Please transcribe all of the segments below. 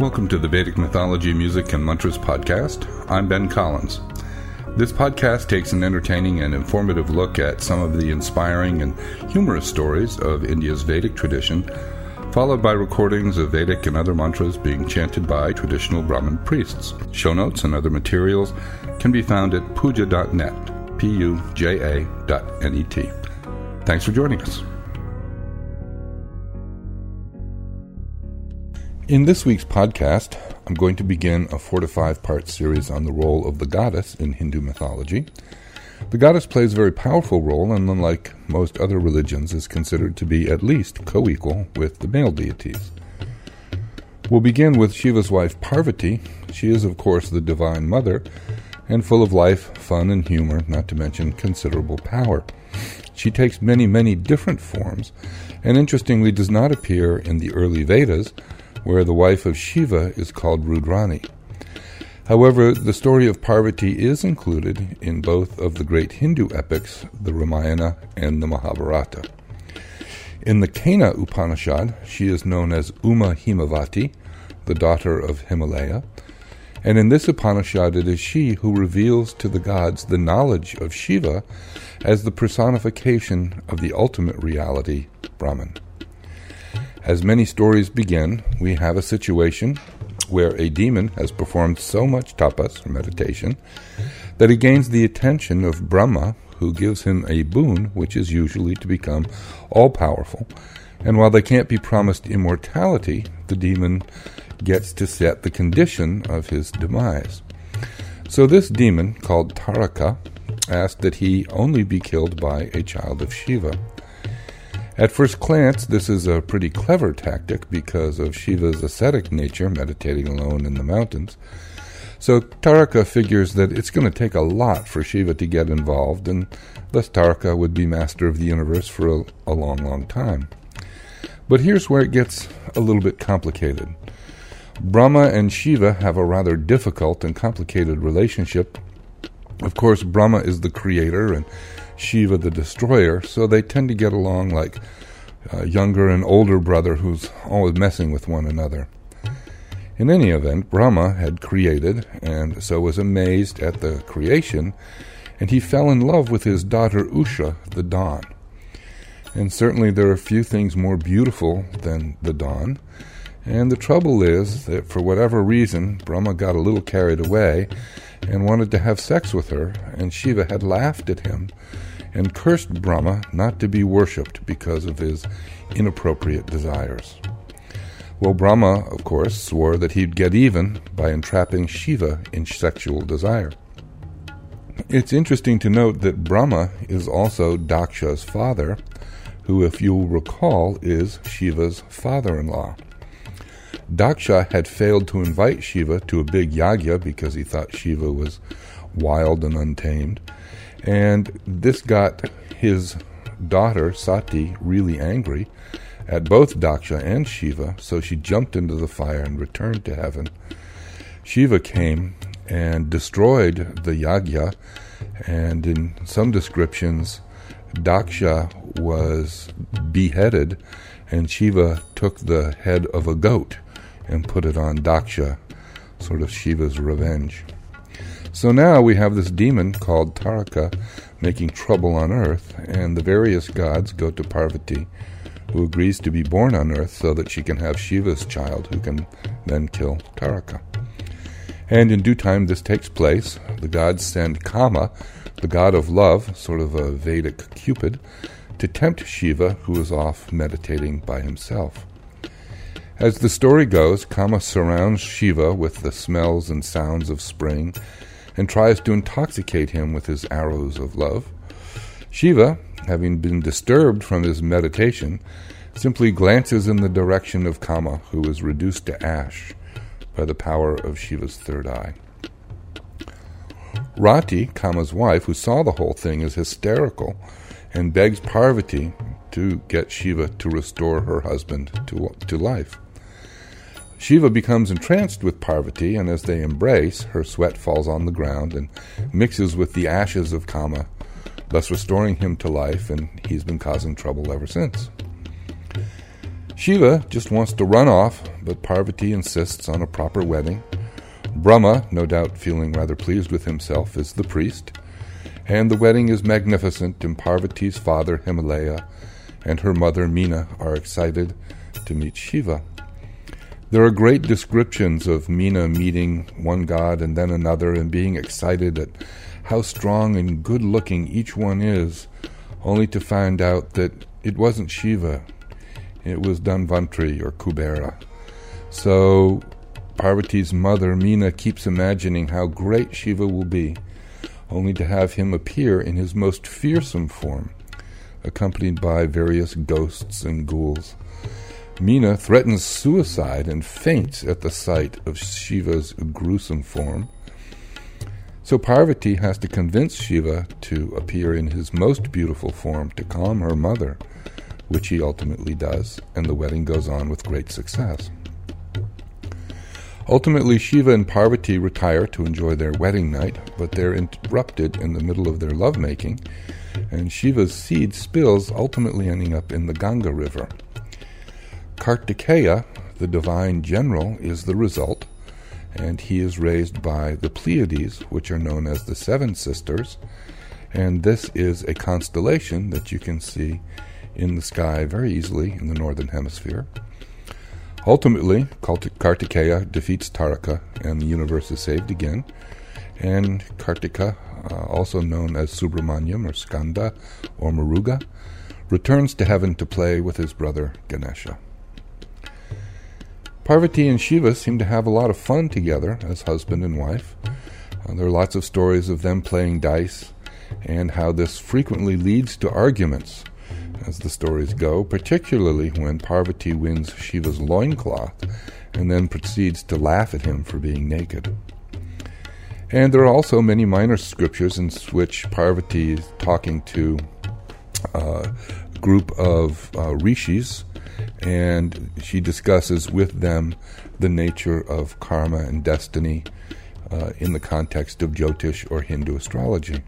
Welcome to the Vedic Mythology, Music, and Mantras podcast. I'm Ben Collins. This podcast takes an entertaining and informative look at some of the inspiring and humorous stories of India's Vedic tradition, followed by recordings of Vedic and other mantras being chanted by traditional Brahmin priests. Show notes and other materials can be found at puja.net, P U J A dot N E T. Thanks for joining us. In this week's podcast, I'm going to begin a four to five part series on the role of the goddess in Hindu mythology. The goddess plays a very powerful role and, unlike most other religions, is considered to be at least co equal with the male deities. We'll begin with Shiva's wife Parvati. She is, of course, the divine mother and full of life, fun, and humor, not to mention considerable power. She takes many, many different forms, and interestingly does not appear in the early Vedas where the wife of Shiva is called Rudrani. However, the story of Parvati is included in both of the great Hindu epics, the Ramayana and the Mahabharata. In the Kena Upanishad, she is known as Uma Himavati, the daughter of Himalaya, and in this Upanishad it is she who reveals to the gods the knowledge of Shiva as the personification of the ultimate reality, Brahman. As many stories begin, we have a situation where a demon has performed so much tapas, or meditation, that he gains the attention of Brahma, who gives him a boon, which is usually to become all powerful. And while they can't be promised immortality, the demon gets to set the condition of his demise. So this demon, called Taraka, asked that he only be killed by a child of Shiva. At first glance, this is a pretty clever tactic because of Shiva's ascetic nature, meditating alone in the mountains. So Taraka figures that it's going to take a lot for Shiva to get involved, and thus Taraka would be master of the universe for a, a long, long time. But here's where it gets a little bit complicated. Brahma and Shiva have a rather difficult and complicated relationship. Of course, Brahma is the creator, and Shiva the destroyer, so they tend to get along like a younger and older brother who's always messing with one another. In any event, Brahma had created, and so was amazed at the creation, and he fell in love with his daughter Usha, the dawn. And certainly there are few things more beautiful than the dawn. And the trouble is that for whatever reason, Brahma got a little carried away and wanted to have sex with her, and Shiva had laughed at him and cursed Brahma not to be worshipped because of his inappropriate desires. Well, Brahma, of course, swore that he'd get even by entrapping Shiva in sexual desire. It's interesting to note that Brahma is also Daksha's father, who, if you'll recall, is Shiva's father in law. Daksha had failed to invite Shiva to a big yagya because he thought Shiva was wild and untamed, and this got his daughter, Sati, really angry at both Daksha and Shiva, so she jumped into the fire and returned to heaven. Shiva came and destroyed the yagya, and in some descriptions, Daksha was beheaded, and Shiva took the head of a goat and put it on Daksha, sort of Shiva's revenge. So now we have this demon called Taraka making trouble on earth, and the various gods go to Parvati, who agrees to be born on earth so that she can have Shiva's child, who can then kill Taraka. And in due time, this takes place. The gods send Kama, the god of love, sort of a Vedic Cupid, to tempt Shiva, who is off meditating by himself. As the story goes, Kama surrounds Shiva with the smells and sounds of spring and tries to intoxicate him with his arrows of love. Shiva, having been disturbed from his meditation, simply glances in the direction of Kama, who is reduced to ash by the power of Shiva's third eye. Rati, Kama's wife, who saw the whole thing, is hysterical and begs Parvati to get Shiva to restore her husband to, to life. Shiva becomes entranced with Parvati, and as they embrace, her sweat falls on the ground and mixes with the ashes of Kama, thus restoring him to life, and he's been causing trouble ever since. Shiva just wants to run off, but Parvati insists on a proper wedding. Brahma, no doubt feeling rather pleased with himself, is the priest, and the wedding is magnificent, and Parvati's father, Himalaya, and her mother, Meena, are excited to meet Shiva. There are great descriptions of Mina meeting one god and then another and being excited at how strong and good looking each one is, only to find out that it wasn't Shiva, it was Dhanvantri or Kubera. So Parvati's mother, Mina, keeps imagining how great Shiva will be, only to have him appear in his most fearsome form, accompanied by various ghosts and ghouls. Meena threatens suicide and faints at the sight of Shiva's gruesome form. So Parvati has to convince Shiva to appear in his most beautiful form to calm her mother, which he ultimately does, and the wedding goes on with great success. Ultimately, Shiva and Parvati retire to enjoy their wedding night, but they're interrupted in the middle of their lovemaking, and Shiva's seed spills, ultimately ending up in the Ganga River. Kartikeya, the divine general, is the result, and he is raised by the Pleiades, which are known as the Seven Sisters, and this is a constellation that you can see in the sky very easily in the northern hemisphere. Ultimately, Kartikeya defeats Taraka, and the universe is saved again. And Kartika, uh, also known as Subramanyam or Skanda or Muruga, returns to heaven to play with his brother Ganesha. Parvati and Shiva seem to have a lot of fun together as husband and wife. Uh, there are lots of stories of them playing dice and how this frequently leads to arguments, as the stories go, particularly when Parvati wins Shiva's loincloth and then proceeds to laugh at him for being naked. And there are also many minor scriptures in which Parvati is talking to uh, a group of uh, rishis and she discusses with them the nature of karma and destiny uh, in the context of Jyotish or Hindu astrology.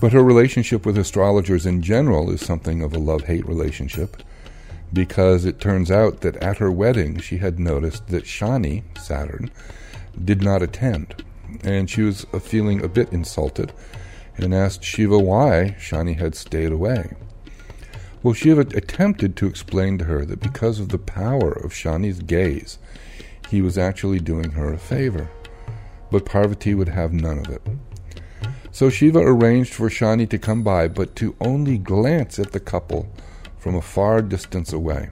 But her relationship with astrologers in general is something of a love hate relationship because it turns out that at her wedding she had noticed that Shani, Saturn, did not attend. And she was feeling a bit insulted and asked Shiva why Shani had stayed away. Well, Shiva attempted to explain to her that because of the power of Shani's gaze, he was actually doing her a favor. But Parvati would have none of it. So Shiva arranged for Shani to come by, but to only glance at the couple from a far distance away.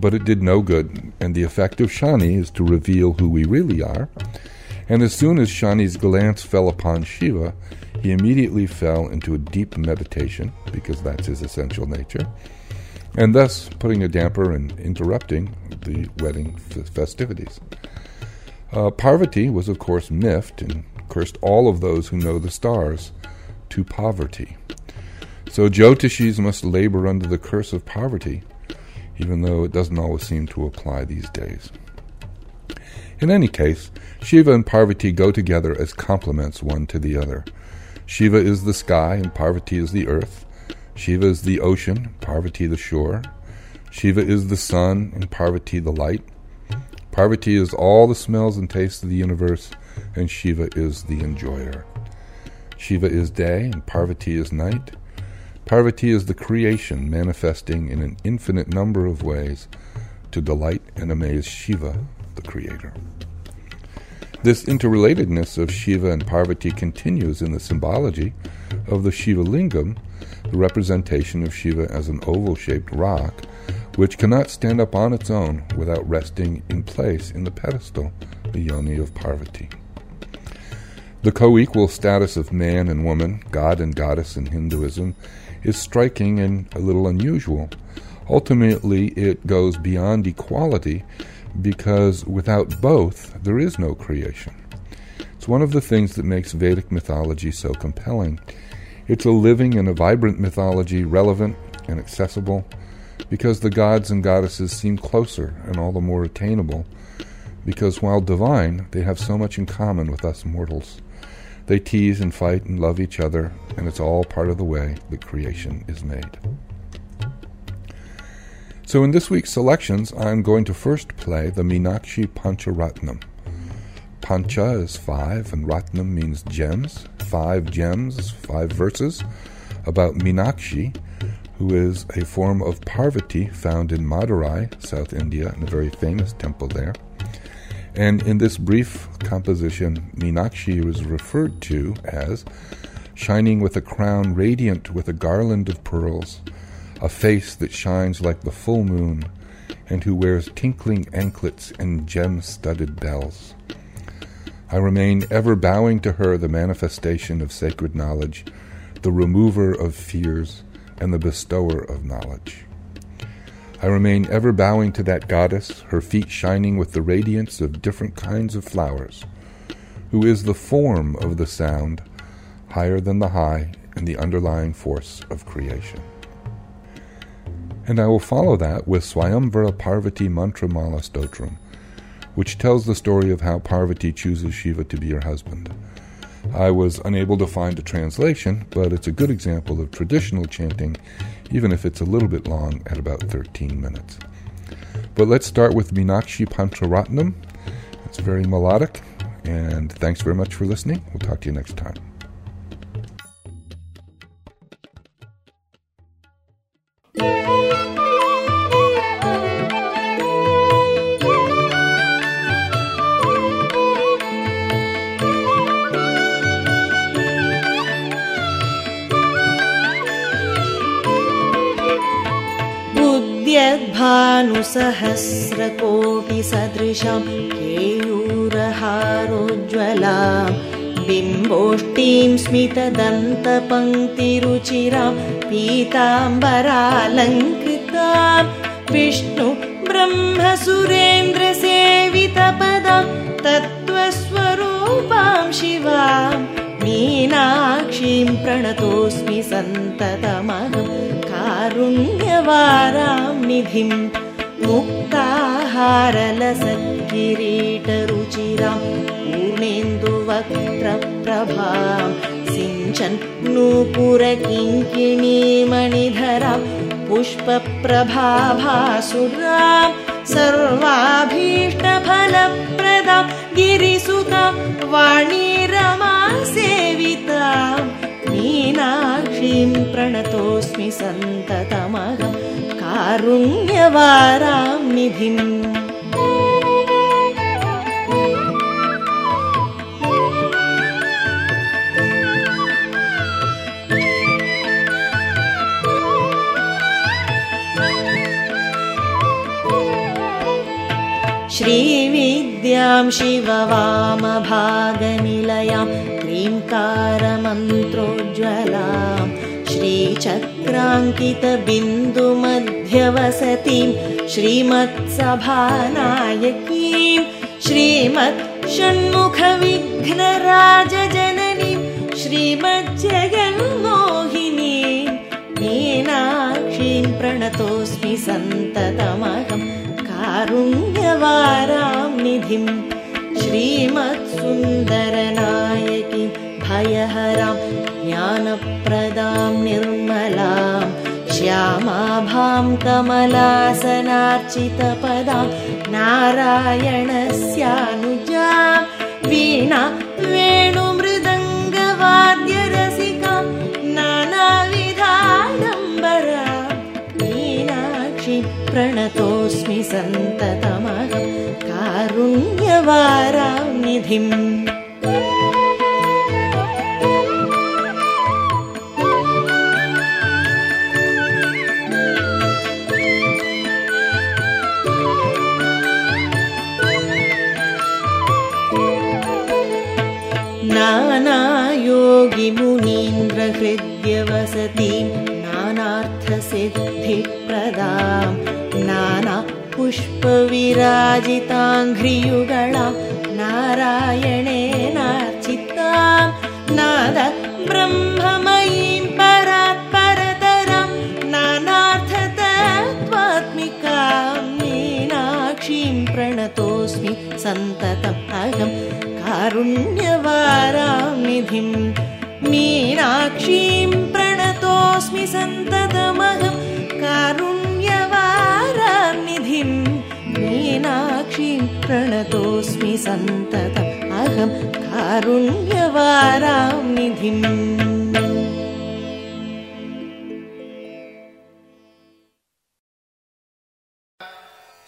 But it did no good, and the effect of Shani is to reveal who we really are. And as soon as Shani's glance fell upon Shiva, he immediately fell into a deep meditation, because that's his essential nature, and thus putting a damper and interrupting the wedding f- festivities. Uh, Parvati was, of course, miffed and cursed all of those who know the stars to poverty. So Jyotishis must labor under the curse of poverty, even though it doesn't always seem to apply these days. In any case, Shiva and Parvati go together as complements one to the other. Shiva is the sky and Parvati is the earth. Shiva is the ocean, Parvati the shore. Shiva is the sun and Parvati the light. Parvati is all the smells and tastes of the universe, and Shiva is the enjoyer. Shiva is day and Parvati is night. Parvati is the creation manifesting in an infinite number of ways to delight and amaze Shiva, the creator. This interrelatedness of Shiva and Parvati continues in the symbology of the Shiva Lingam, the representation of Shiva as an oval shaped rock, which cannot stand up on its own without resting in place in the pedestal, the yoni of Parvati. The co equal status of man and woman, god and goddess in Hinduism, is striking and a little unusual. Ultimately, it goes beyond equality because without both, there is no creation. It's one of the things that makes Vedic mythology so compelling. It's a living and a vibrant mythology, relevant and accessible, because the gods and goddesses seem closer and all the more attainable, because while divine, they have so much in common with us mortals. They tease and fight and love each other, and it's all part of the way that creation is made. So, in this week's selections, I'm going to first play the Meenakshi Pancharatnam. Pancha is five, and Ratnam means gems. Five gems, five verses about Meenakshi, who is a form of Parvati found in Madurai, South India, in a very famous temple there. And in this brief composition, Meenakshi is referred to as shining with a crown radiant with a garland of pearls, a face that shines like the full moon, and who wears tinkling anklets and gem studded bells. I remain ever bowing to her the manifestation of sacred knowledge, the remover of fears, and the bestower of knowledge. I remain ever bowing to that goddess, her feet shining with the radiance of different kinds of flowers, who is the form of the sound, higher than the high, and the underlying force of creation. And I will follow that with Swayamvara Parvati Mantramala Stotram, which tells the story of how Parvati chooses Shiva to be her husband. I was unable to find a translation, but it's a good example of traditional chanting, even if it's a little bit long at about 13 minutes. But let's start with Meenakshi Pancharatnam. It's very melodic, and thanks very much for listening. We'll talk to you next time. भानुसहस्रकोटिसदृशं केयूरहारोज्ज्वलां बिम्बोष्टीं स्मितदन्तपङ्क्तिरुचिरां पीताम्बरालङ्कृतां Vishnu ब्रह्मसुरेन्द्रसेवितपदां तत्त्वस्वरूपां शिवां मीनाक्षीं प्रणतोऽस्मि सन्ततमहं कारुण्यवारां निधिम् मुक्ताहारलसत्किरीटरुचिरां पूर्णेन्दुवक्त्रप्रभां सिञ्चन् नूपुरकिङ्किणीमणिधरां पुष्पप्रभाभासुरां सर्वाभीष्टफलप्रदां गिरिसुतां वाणीरमा सेवितां मीनाक्षीं प्रणतोऽस्मि सन्ततमहम् श्रीविद्यां शिववामभागनिलयां क्रीङ्कारमन्त्रोज्ज्वलाम् श्रीचक्राङ्कितबिन्दुमध्यवसतीं श्रीमत्सभानायकीं श्रीमत् षण्मुखविघ्नराजजननीं श्रीमज्जगन्मोहिनीं मीनाक्षीं प्रणतोऽस्मि सन्ततमहं कारुण्यवारां निधिं श्रीमत्सुन्दरनायकीं भयहरां ज्ञानप्रदां निर्मलां श्यामाभां कमलासनार्चितपदां नारायणस्यानुजां वीणा वेणुमृदङ्गवाद्यरसिकां नानाविधाडम्बरा मीनाक्षि प्रणतोऽस्मि सन्ततमहं कारुण्यवारां निधिम् नानार्थसिद्धिप्रदां नानापुष्पविराजिताङ्घ्रियुगणां नारायणेनार्चितां नाद ब्रह्ममयीं परात्परतरां नानार्थतत्त्वात्मिकां मीनाक्षीं प्रणतोऽस्मि सन्ततम् अहं कारुण्यवारां निधिं मीनाक्षीं प्रणतोऽस्मि सन्ततमहम् कारुण्यवारा मीनाक्षीं प्रणतोऽस्मि सन्ततम्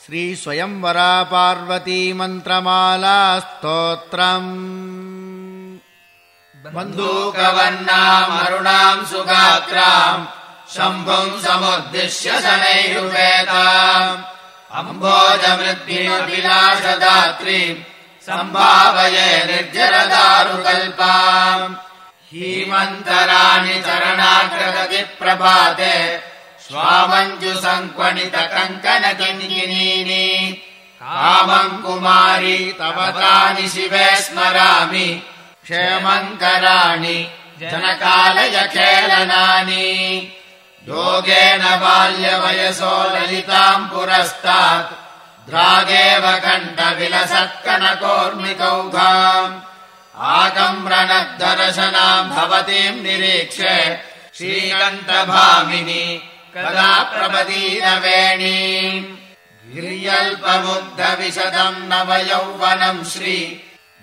श्रीस्वयंवरा पार्वतीमन्त्रमालास्तोत्रम् बन्धूकवर्णामरुणाम् सुगात्राम् शम्भुम् समुद्दिश्य शनैरुपेताम् अम्भोजमृद्भिर्विलासदात्रीम् सम्भावये निर्जरदारुकल्पाम् हीमन्तराणि चरणाग्रगति प्रभाते स्वामञ्जुसङ्क्वणित कङ्कण किङ्किनीनि कामम् कुमारी तव तानि शिवे स्मरामि क्षेमङ्कराणि जनकालय खेलनानि योगेन बाल्यवयसो ललिताम् पुरस्तात् द्रागेव कण्ठविलसत्कनकोर्मिकौघाम्। आकम्रणद्दर्शनाम् भवतीम् निरीक्ष्य श्रीकण्ठभामिनि कदा प्रपदीनवेणी गिर्यल्पमुग्धविशदम् नवयौवनम् श्री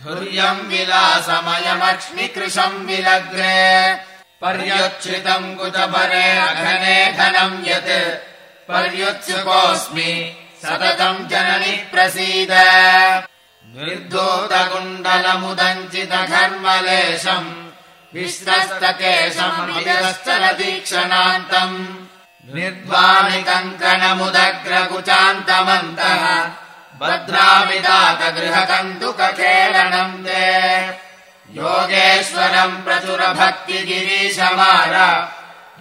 धुर्यम् विलासमयमक्ष्मिकृशम् विलग्रे पर्युच्छ्रितम् कुचपरे अघने घनम् यत्। पर्युत्सुकोऽस्मि सततम् जननि प्रसीद। निर्धूतकुण्डलमुदञ्चितघर्मलेशम् विश्रस्तकेशम् विरश्चरदीक्षणान्तम् निर्ध्वानि कङ्कणमुदग्रकुचान्तमन्तः भद्राविदातगृहकन्दुकखेलनम् ते। योगेश्वरम् प्रचुरभक्तिगिरीशमार।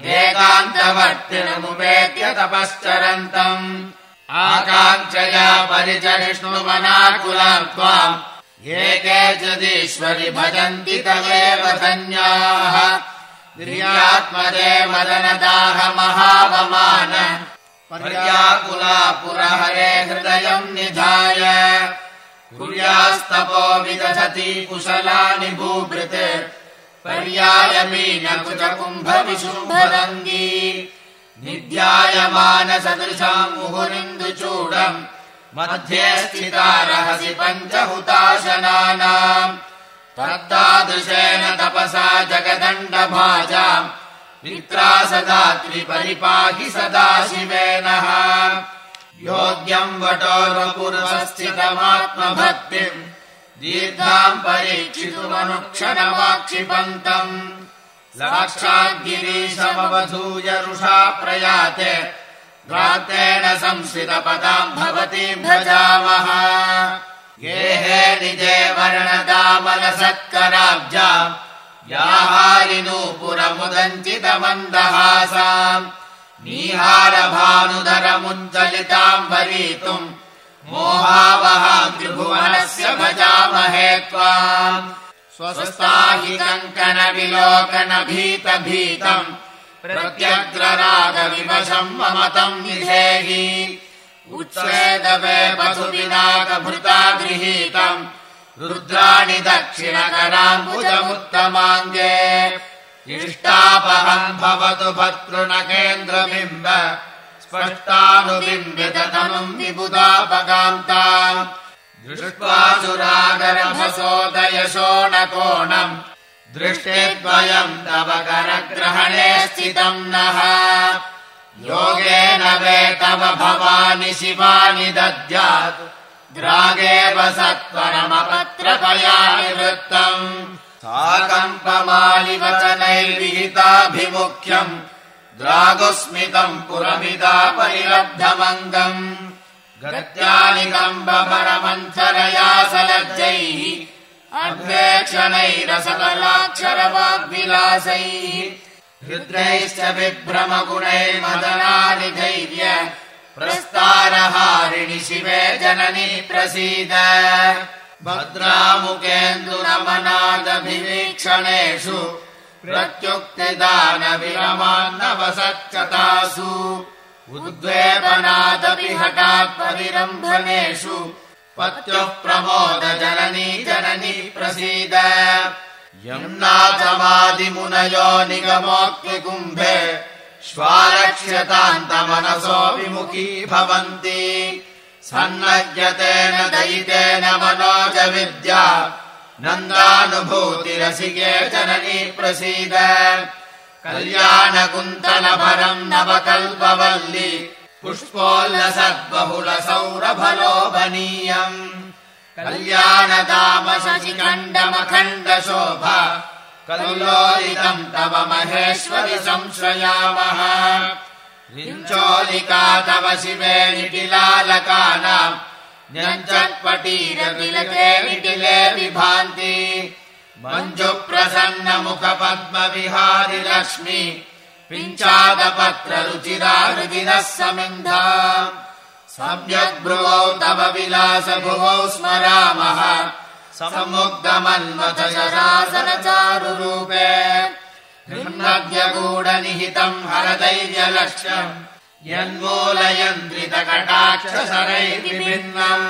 एकान्तवर्तिनमुपेत्य तपश्चरन्तम्। आकाङ्क्षया परिचरिष्णुमनाकुलाम् त्वाम् ये केचिदीश्वरि भजन्ति तवेव धन्याः। गिर्यात्मदे मदनदाह महावमान पर्याकुला पुरहरे हृदयम् निधाय। कुर्यास्तपो विदधति कुशलानि भूभृत्। पर्यायमीन कुचकुम्भविशुम्भरङ्गी। निध्यायमानसदृशाम् मुहुरिन्दुचूडम् मध्ये स्थिता रहसि पञ्चहुताशनानाम् तत्तादृशेन तपसा जगदण्डभाजाम् मित्रा सदा त्रिपरिपाहि सदा शिवेनः योग्यम् वटोरपुरवस्थितमात्मभक्तिम् दीर्घाम् परीक्षितुमनुक्षणमाक्षिपन्तम् साक्षाद्गिरीशमवधूय रुषा प्रयाते। द्रातेन संस्कृतपदाम् भवतीम् भजामः। गेहे निजे वर्णदामलसत्कराब्जाम् याहारिनूपुरमुदञ्चितमन्दहासाम् नीहारभानुधरमुञ्चलिताम् भरीतुम् मोहावहाम् त्रिभुवनस्य भजामहे त्वाम्। स्वस्ताहि कङ्कणविलोकनभीत भीतम् प्रत्यग्ररागविवशम् ममतम् विधेहि। उच्छेदवे पशुविनाकभृता गृहीतम् रुद्राणि दक्षिणकराम्बुजमुत्तमाङ्गे इष्टापहम् भवतु भर्तृणकेन्द्रबिम्ब स्पष्टानुबिम्बिततनुम् विबुधापकान्ताम् दृष्ट्वा सुरागरभसोदयशोणकोणम् दृष्टिद्वयम् तव करग्रहणे स्थितम् नः। योगेन वे तव भवानि शिवानि दद्यात् द्रागेव सत्वरमपत्रपया निवृत्तम् साकम्पमालिवचनैर्विहिताभिमुख्यम् द्रागुस्मितम् पुरमिदा परिलब्धमङ्गम् गत्यानि कम्बपरमन्थरया सलज्जैः अग्रेक्षणैरसकलाक्षरवाग्विलासैः हृद्रैश्च विभ्रमगुणैर्मदनानि धैर्य प्रस्तारहारिणि शिवे जननी प्रसीद। भद्रामुकेन्दुरमनादभिवीक्षणेषु प्रत्युक्तिदानविरमान्नवसत्कथासु उद्वेपनादपि परिरम्भनेषु पत्युः प्रमोद जननी जननी प्रसीद। यम् नाथमादिमुनयो निगमोक्तिकुम्भे श्वालक्ष्यतान्तमनसो विमुखी भवन्ति। सन्नज्यतेन दयितेन मनोज विद्या। नन्दानुभूतिरसिके जननी प्रसीद। कल्याणकुन्तलभरम् नवकल्पवल्ली। पुष्पोल्लसद्बहुलसौरभलोभनीयम्। शोभा कल्लोलितम् तव महेश्वरि संश्रयामः। लिञ्चोलिका तव शिवे निटिलालकानाम् न्यञ्चत्पटीरतिलके निटिले विभान्ति। मञ्जुप्रसन्न मुख पद्म विहारि लक्ष्मी पिञ्चादपत्र रुचिरा समिन्धा सम्यग्भ्रुवौ तव विलास भुवौ स्मरामः समुग्धमन्मथ हृन्नव्यगूढनिहितम् हरदैर्यलक्ष्यम् यन्मूलयन्त्रितकटाक्षसरैर्विभिन्नम्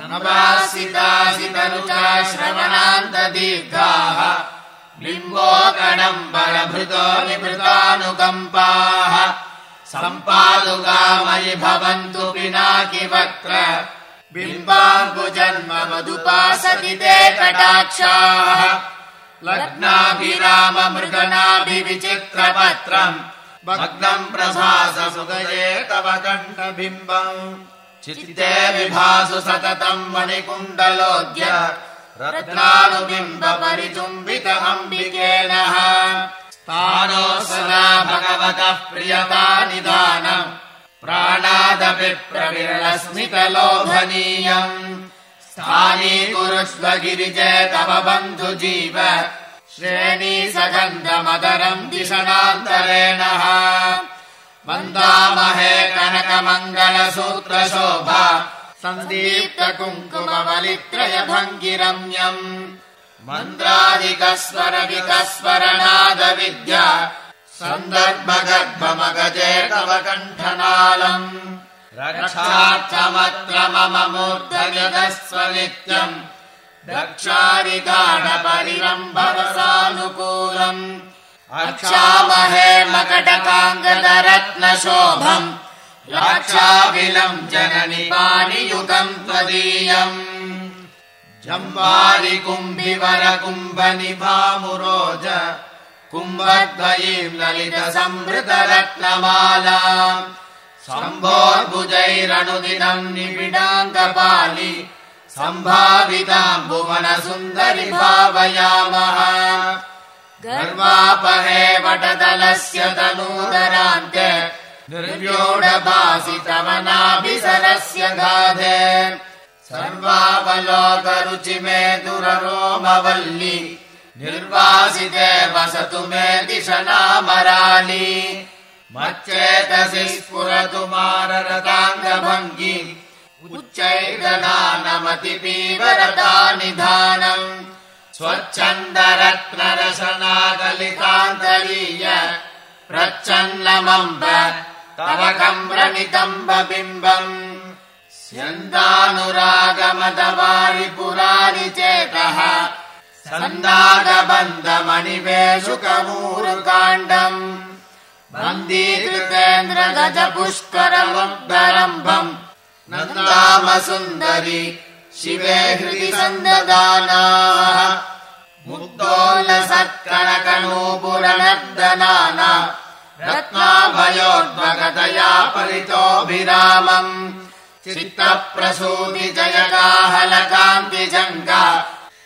कमवासितासितरुचा श्रवणान्तदीर्घाः बिम्बोकणम्बरभृतो निभृतानुकम्पाः सम्पादुकामयि भवन्तु पिनाकिवक्त्र बिम्बाम्बुजन्म मधुपासति ते कटाक्षाः। लग्नाभिराम मृगनाभिविचित्रपत्रम् भग्नम् प्रभास सुगये तव कण्ठबिम्बम् चित्ते विभासु सततम् मणिकुण्डलोद्य। रत्नानुबिम्ब परिचुम्बित अम्बिकेन स्थानो सदा भगवतः प्रियता निदानम् प्राणादपि प्रविरलस्मितलोभनीयम्। स्थानी कुरुष्व गिरिजे तव बन्धु जीव श्रेणी सगन्धमदरम् दिशनान्तरेण मन्दामहे कनकमङ्गलसूत्रशोभा सन्दीप्त कुङ्कुमवलित्रय भङ्गिरम्यम् मन्द्रादिकस्वर विकस्वरनाद विद्या सन्दर्भगर्भमगजे तव कण्ठनालम् रक्षार्थमत्र मम मूर्धयदस्व नित्यम् दक्षारिगाढपरिरम्भवसानुकूलम् अक्षामहे मकटकाङ्गदरत्नशोभम्। लाक्षाविलम् जननि पाणियुगम् त्वदीयम्। जम्बारि कुम्भिवर कुम्भनिभामुरोज कुम्भद्वयीम् ललित संवृतरत्नमाला सम्भोर्भुजैरनुदिनम् निबिडाङ्गपालि सम्भाविताम् भुवन भावयामः गर्वापहे वटदलस्य तनूदरान्त्य निर्व्योढभासि तव नाभिसरस्य गाधे सर्वावलोकरुचि मे दुररोमवल्ली निर्वासिते वसतु मे दिशनामराली मच्चेतसि स्फुरतु माररताङ्गभङ्गी उच्चैर्गदानमतिपीवरता निधानम् स्वच्छन्दरत्नरसनाकलितान्तरीय प्रच्छन्नमम्ब तव कम्रनितम्ब बिम्बम् स्यन्दानुरागमदवारि पुरारि चेतः सन्दागबन्धमणिवेषु कमूरुकाण्डम् बन्दीकृतेन्द्र गज पुष्करमुग्धरम्भम् नन्दाम सुन्दरि शिवे हृदि सन्ददानाः। मुक्तोल्लसत्कणकणूपुरनर्दनाना रत्नाभयोद्भगतया परितोऽभिरामम् चित्तप्रसूति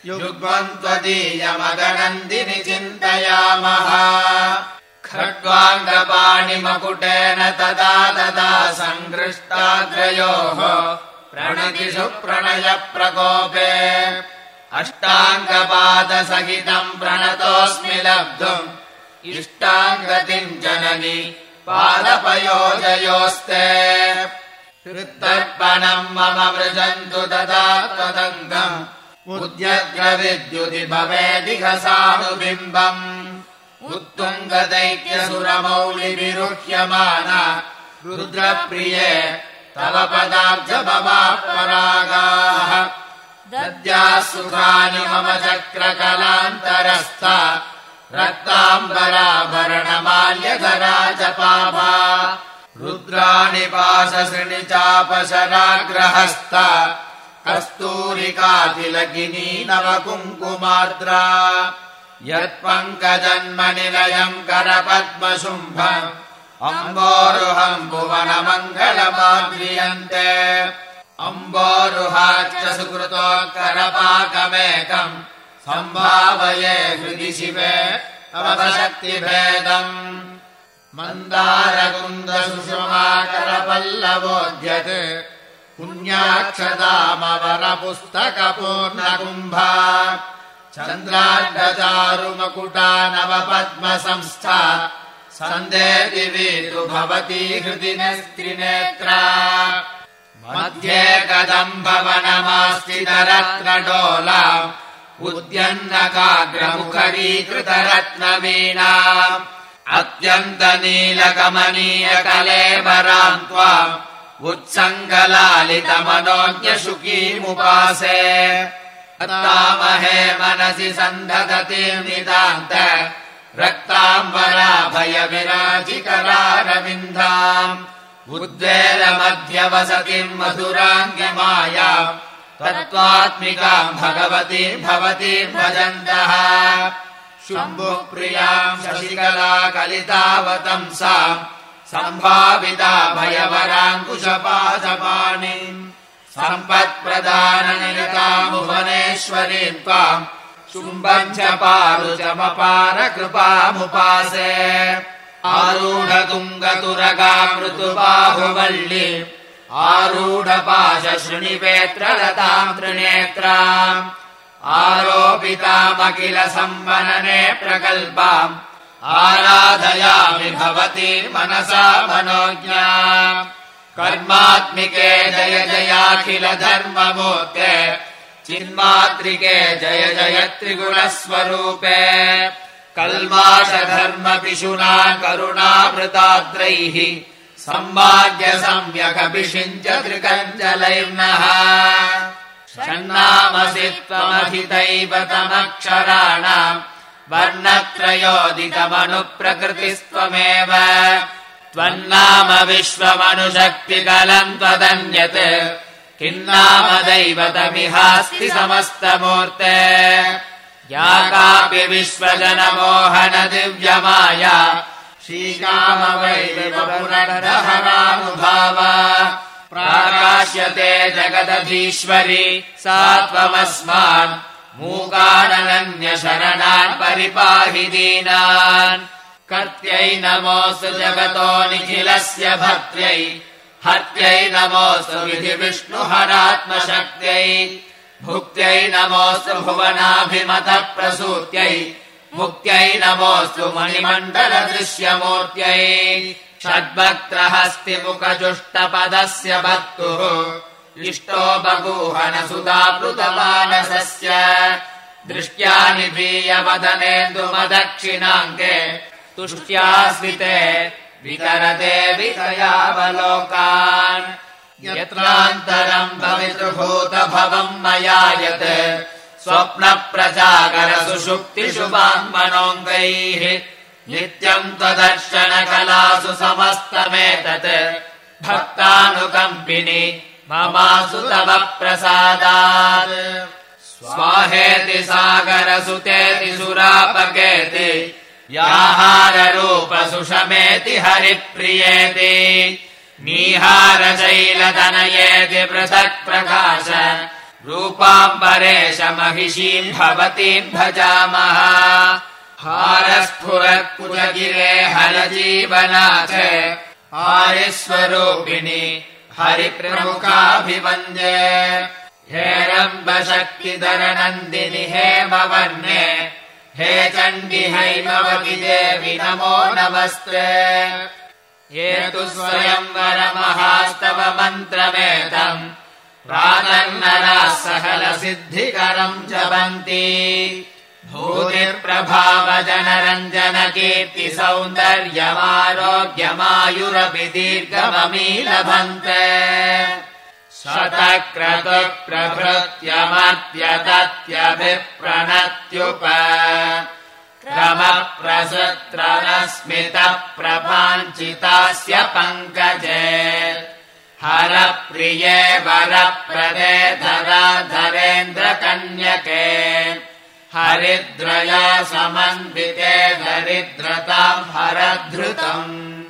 युग्मम् त्वदीयमगनन्दिनि चिन्तयामः। खड्वाङ्गपाणिमकुटेन तदा तदा सङ्घृष्टाग्रयोः प्रणतिषु प्रणय प्रकोपे अष्टाङ्गपादसहितम् प्रणतोऽस्मि लब्धुम्। इष्टाङ्गतिम् जननि पादपयोजयोस्ते। हृत्तर्पणम् मम वृजन्तु तदा त्वदङ्गम् उद्यग्रविद्युति भवेदिह सानुबिम्बम् उत्तुङ्गदैक्यसुरमौलिविरुह्यमान रुद्रप्रिये तव पदाब्जभवापरागाः दद्याः सुखानि मम चक्रकलान्तरस्थ रक्ताम्बराभरणमाल्यधरा च पाभा रुद्राणि पाशसृणि चापशराग्रहस्थ कस्तूरिकातिलकिनी नवकुङ्कुमाद्रा यत्पङ्कजन्मनिलयम् करपद्मशुम्भ अम्बोरुहम् भुवनमङ्गलमाद्रियन्ते अम्बोरुहाच्च सुकृतोत्तरपाकमेकम् सम्भावये हृदि शिवे अवशक्तिभेदम् मन्दारकुन्दसुषमाकरपल्लवोद्यत् पुण्याक्षदामवरपुस्तकपूर्णकुम्भा। चन्द्रार्धचारुमकुटा नवपद्मसंस्था सन्दे दिवि तु भवती हृदि त्रिनेत्रा मध्ये कदम्बवनमास्तितरत्नडोला उद्यन्नकाग्रमुखरीकृतरत्नवीणा। अत्यन्तनीलकमनीयकलेवराम् त्वाम् उत्सङ्गलालितमनोज्ञशुकीमुपासे तामहे मनसि सन्धदति निदान्त रक्ताम्बराभयविराजिकरारविन्दाम् उद्वेलमध्यवसतिम् मधुराङ्गमाया तत्त्वात्मिकाम् भगवती भवती भजन्तः। शुम्भुप्रियाम् शशिकला कलितावतंसा सम्भाविता भयवराङ्कुशपाशपाणिम् सम्पत्प्रदाननिरतामुभनेश्वरीम् त्वाम् शुम्बम् च पारुचमपार कृपामुपासे आरूढतुङ्गतुरगामृतुबाहुवल्लि आरूढपाशशृणिवेत्रलताम् त्रिनेत्रा आरोपितामखिल सम्मनने प्रकल्पाम् आराधयामि भवती मनसा मनोज्ञा। कर्मात्मिके जय जयाखिल धर्ममूर्ते चिन्मात्रिके जय जय त्रिगुणस्वरूपे कल्माषधर्मपिशुना करुणामृताद्रैः सम्माज्य सम्यकभिषिञ्च त्रिकञ्जलैर्नः। षण्णामसि त्वमहितैव तमक्षराणाम् वर्णत्रयोदितमनुप्रकृतिस्त्वमेव। त्वन्नाम विश्वमनुशक्तिकलम् त्वदन्यत् किन्नाम दैवतमिहास्ति समस्तमूर्ते। या कापि विश्वजनमोहन दिव्यमाया श्रीकाम वैरवपुरहरानुभाव प्राकाश्यते जगदधीश्वरि सा त्वमस्मान् मूकाननन्य शरणान् परिपाहि दीनान् कर्त्यै नमोऽस्तु जगतो निखिलस्य भक्त्यै हत्यै नमोऽस्तु विधि विष्णुहरात्मशक्त्यै भुक्त्यै नमोऽस्तु भुवनाभिमत प्रसूत्यै मुक्त्यै नमोऽस्तु मणिमण्डल दृश्यमूर्त्यै षड्वक्त्रहस्तिमुखजुष्टपदस्य भक्तुः इष्टो बगूहनसुधाप्लुतमानसस्य दृष्ट्या निबीयवदनेन्दुमदक्षिणाङ्गे तुष्ट्यास्विते वितरते वितयावलोकान्। यत्रान्तरम् भवितृभूतभवम् मया यत् स्वप्नप्रजागर सुषुप्तिषु वाङ्मनोऽङ्गैः नित्यम् त्वदर्शनकलासु समस्तमेतत्। भक्तानुकम्पिनि ममासु तव प्रसादात् स्वाहेति सागरसुतेति सुरापकेति याहाररूपसुषमेति हरिप्रियेति नीहारशैलतनयेति पृथक् प्रकाश रूपाम्बरेश महिषीम् भवतीम् भजामः। हारस्फुरत्कुलगिरे हरजीवनाथ हारिस्वरूपिणि हरिप्रमुखाभिवन्द्ये हेरम्बशक्तिधरनन्दिनि हेमवर्णे। हे चण्डि हैमवति देवि नमो नमस्ते। ये तु स्वयंवरमहास्तव मन्त्रमेतम् प्रातर्नराः सकलसिद्धिकरम् जपन्ति भूतिप्रभावजनरञ्जन कीर्ति सौन्दर्यमारोग्यमायुरपि दीर्घममी लभन्ते शतक्रतु प्रभृत्यमत्यदत्यभिप्रणत्युप क्रमप्रसृत्रनस्मितप्रपाञ्चितास्य पङ्कजे। हरप्रिये वरप्रदे धराधरेन्द्रकन्यके हरिद्रया समन्विते दरिद्रताम् हरधृतम्